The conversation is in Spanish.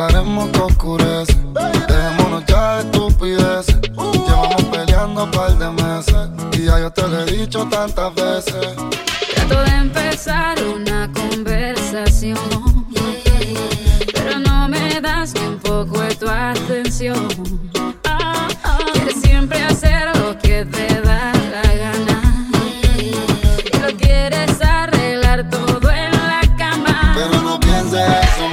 aclaremos que oscurece. Dejémonos ya de estupideces. Llevamos peleando un par de meses. Y ya yo te lo he dicho tantas veces. Trato de empezar una conversación. Pero no me das ni un poco de tu atención. Quieres siempre hacer lo que te da la gana. Y lo quieres arreglar todo en la cama. Pero no pienses eso.